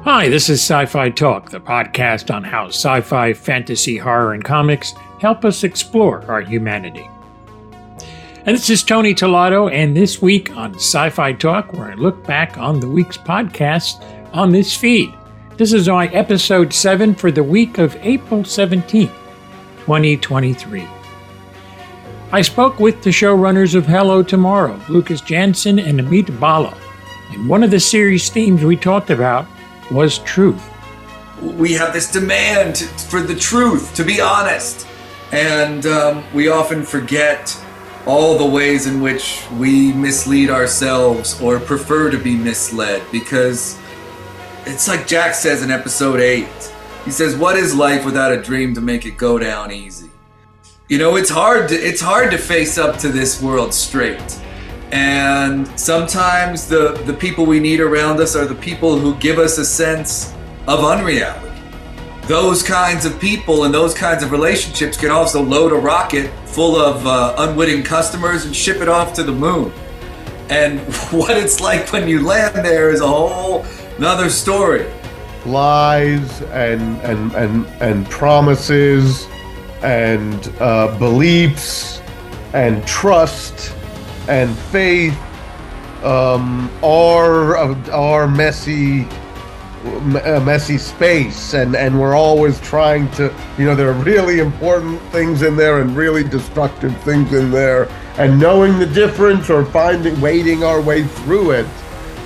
Hi, this is Sci Fi Talk, the podcast on how sci fi, fantasy, horror, and comics help us explore our humanity. And this is Tony Tellado, and this week on Sci Fi Talk, where I look back on the week's podcast on this feed. This is my episode 7 for the week of April 17th, 2023. I spoke with the showrunners of Hello Tomorrow, Lucas Jansen and Amit Bhalla, and one of the series themes we talked about was truth. We have this demand for the truth, to be honest. And um, we often forget all the ways in which we mislead ourselves or prefer to be misled because it's like Jack says in episode 8. He says, "What is life without a dream to make it go down easy?" You know, it's hard to it's hard to face up to this world straight. And sometimes the, the people we need around us are the people who give us a sense of unreality. Those kinds of people and those kinds of relationships can also load a rocket full of uh, unwitting customers and ship it off to the moon. And what it's like when you land there is a whole another story. Lies and and and and promises and uh, beliefs and trust and faith um, are are messy messy space. And and we're always trying to you know there are really important things in there and really destructive things in there. And knowing the difference or finding wading our way through it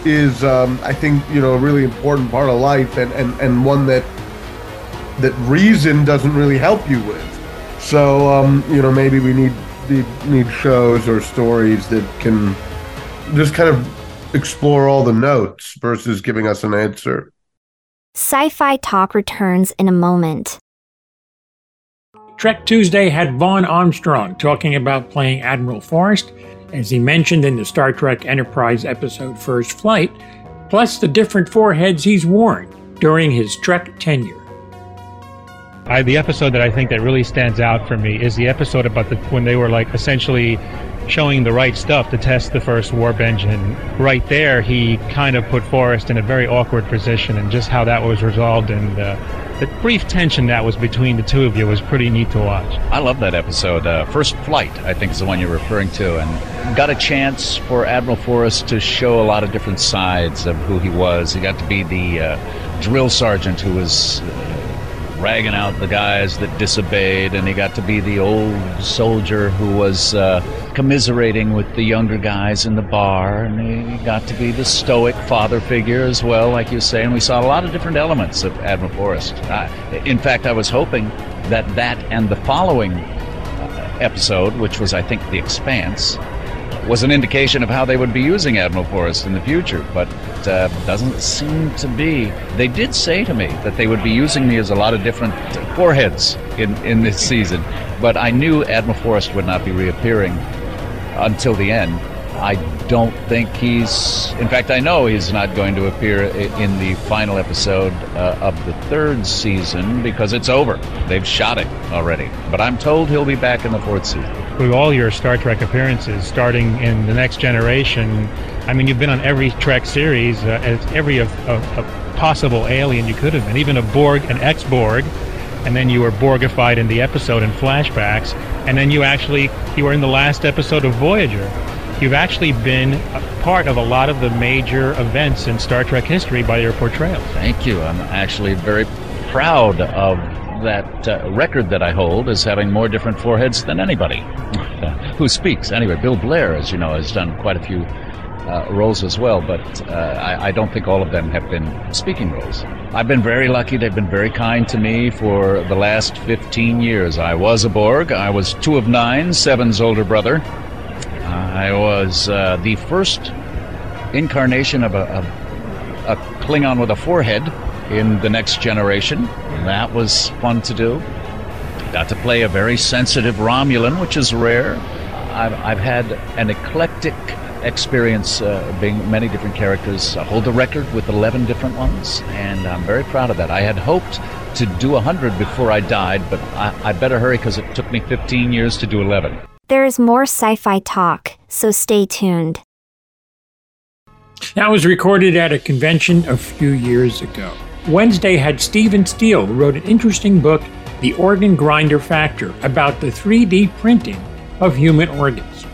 is um, i think you know a really important part of life and and and one that that reason doesn't really help you with. So um, you know maybe we need need, need shows or stories that can just kind of explore all the notes versus giving us an answer. Sci Fi Talk returns in a moment. Trek Tuesday had Vaughn Armstrong talking about playing Admiral Forrest, as he mentioned in the Star Trek Enterprise episode First Flight, plus the different foreheads he's worn during his Trek tenure. I, the episode that I think that really stands out for me is the episode about the when they were like essentially showing the right stuff to test the first warp engine. Right there, he kind of put Forrest in a very awkward position, and just how that was resolved and uh, the brief tension that was between the two of you was pretty neat to watch. I love that episode. Uh, first Flight, I think, is the one you're referring to, and got a chance for Admiral Forrest to show a lot of different sides of who he was. He got to be the uh, drill sergeant who was ragging out the guys that disobeyed, and he got to be the old soldier who was uh, commiserating with the younger guys in the bar, and he got to be the stoic father figure as well, like you say. And we saw a lot of different elements of Admiral Forrest. I, in fact, I was hoping that that and the following uh, episode, which was, I think, The Expanse, was an indication of how they would be using Admiral Forrest in the future, but uh, doesn't seem to be. They did say to me that they would be using me as a lot of different foreheads in, in this season, but I knew Admiral Forrest would not be reappearing until the end. I don't think he's. In fact, I know he's not going to appear in the final episode uh, of the third season because it's over. They've shot it already. But I'm told he'll be back in the fourth season. With all your Star Trek appearances, starting in the next generation, I mean, you've been on every Trek series, uh, as every a, a, a possible alien you could have been, even a Borg, an ex-Borg, and then you were Borgified in the episode in flashbacks, and then you actually you were in the last episode of Voyager you've actually been a part of a lot of the major events in Star Trek history by your portrayal. Thank you. I'm actually very proud of that uh, record that I hold as having more different foreheads than anybody who speaks. Anyway, Bill Blair, as you know, has done quite a few uh, roles as well, but uh, I, I, don't think all of them have been speaking roles. I've been very lucky. They've been very kind to me for the last 15 years. I was a Borg. I was two of nine, Seven's older brother. I was uh, the first incarnation of a, a, a, Klingon with a forehead in The Next Generation. That was fun to do. Got to play a very sensitive Romulan, which is rare. I've, I've had an eclectic experience uh, being many different characters. I hold the record with 11 different ones, and I'm very proud of that. I had hoped to do 100 before I died, but I, I better hurry because it took me 15 years to do 11. There is more sci fi talk, so stay tuned. That was recorded at a convention a few years ago. Wednesday had Stephen Steele, wrote an interesting book, The Organ Grinder Factor, about the 3D printing of human organs.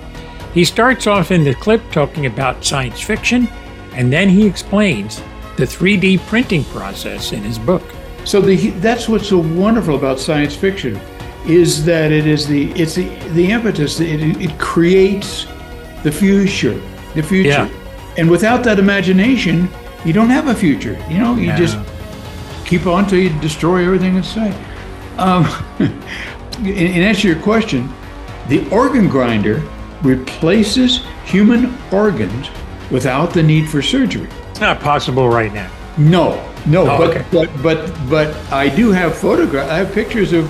He starts off in the clip talking about science fiction, and then he explains the 3D printing process in his book. So the, that's what's so wonderful about science fiction is that it is the it's the the impetus it, it creates the future the future Yeah. and without that imagination you don't have a future you know you Yeah. just keep on till you destroy everything in sight um, in, in answer to your question the organ grinder replaces human organs without the need for surgery It's not possible right now. no, no, Oh, but, okay. but but but I do have photographs. I have pictures of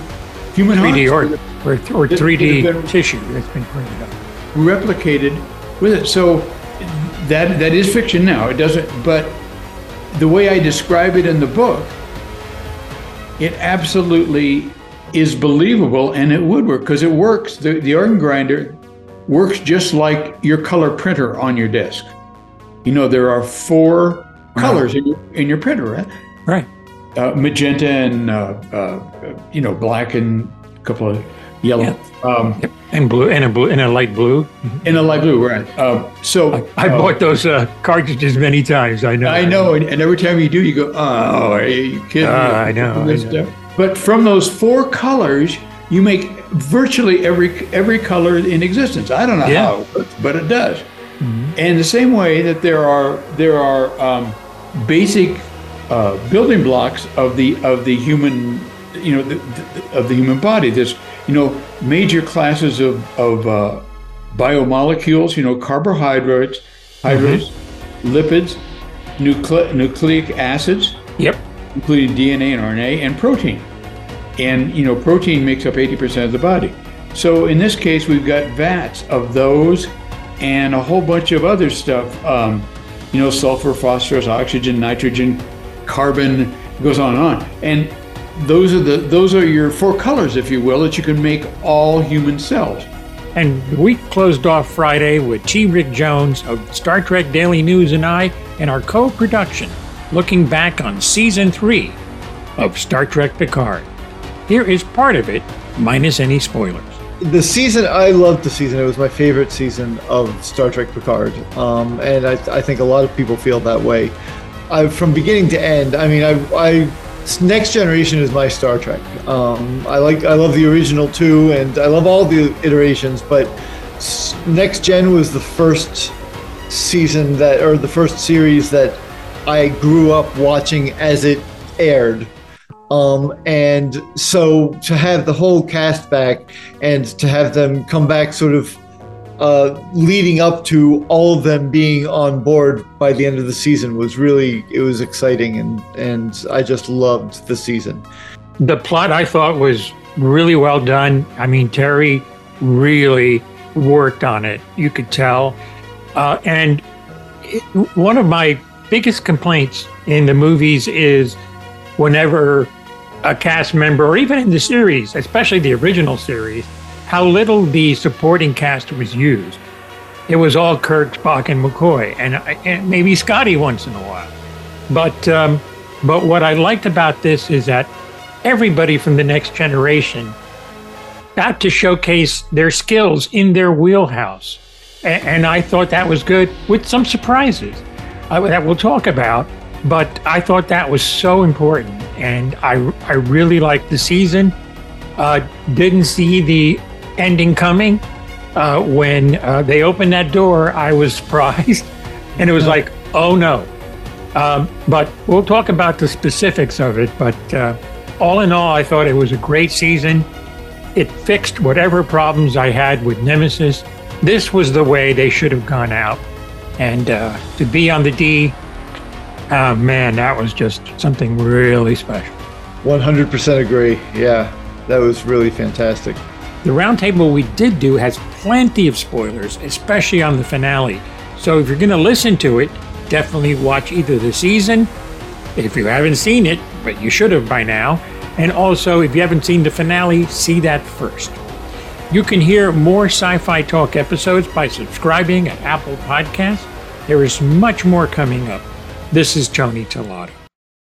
human 3D hearts or, or, or 3D that been- tissue that's been printed up. replicated with it. So that that is fiction now. It doesn't. But the way I describe it in the book, it absolutely is believable, and it would work because it works. The the organ grinder works just like your color printer on your desk. You know, there are four colors in your, in your printer, right? Right. uh, magenta and uh, uh, you know black and a couple of yellow um, Yep. And blue and a blue and a light blue. and a light blue, right? Uh, so I uh, bought those uh, cartridges many times. I know. I know, and, and every time you do, you go, "Oh, are you kidding?" me?" Ah, I know, I know. But from those four colors, you make virtually every every color in existence. I don't know Yeah. how, it works, but it does. Mm-hmm. And the same way that there are there are um, basic uh, building blocks of the of the human, you know, the, the, of the human body. There's you know major classes of of uh, biomolecules. You know, carbohydrates, hydrates, lipids, nucle- nucleic acids Yep. including DNA and RNA, and protein. And you know, protein makes up 80% of the body. So in this case, we've got vats of those and a whole bunch of other stuff. Um, you know, sulfur, phosphorus, oxygen, nitrogen, carbon, it goes on and on. And those are the those are your four colors, if you will, that you can make all human cells. And the week closed off Friday with T. Rick Jones of Star Trek Daily News and I in our co production, looking back on season three of Star Trek Picard. Here is part of it, minus any spoilers. the season i loved the season it was my favorite season of star trek picard um, and I, I think a lot of people feel that way I, from beginning to end i mean I, I next generation is my star trek. Um, i like i love the original too and i love all the iterations but next gen was the first season that or the first series that i grew up watching as it aired. Um, and so to have the whole cast back and to have them come back sort of uh, leading up to all of them being on board by the end of the season was really it was exciting and and I just loved the season. The plot I thought was really well done. I mean, Terry really worked on it. You could tell. Uh, and it, one of my biggest complaints in the movies is whenever a cast member, or even in the series, especially the original series, how little the supporting cast was used. It was all Kirk, Spock, and McCoy, and, and maybe Scotty once in a while. But um, but what I liked about this is that everybody from the next generation got to showcase their skills in their wheelhouse, A- and I thought that was good with some surprises uh, that we'll talk about. But I thought that was so important, and I I really liked the season. Uh, didn't see the ending coming. Uh, when uh, they opened that door, I was surprised, and it was like, oh no. Um, but we'll talk about the specifics of it. But uh, all in all, I thought it was a great season. It fixed whatever problems I had with Nemesis. This was the way they should have gone out. And uh, to be on the D, uh, man, that was just something really special. 100% agree. Yeah, that was really fantastic. The roundtable we did do has plenty of spoilers, especially on the finale. So if you're going to listen to it, definitely watch either the season, if you haven't seen it, but you should have by now, and also if you haven't seen the finale, see that first. You can hear more Sci Fi Talk episodes by subscribing at Apple Podcasts, There is much more coming up. This is Tony Tellado.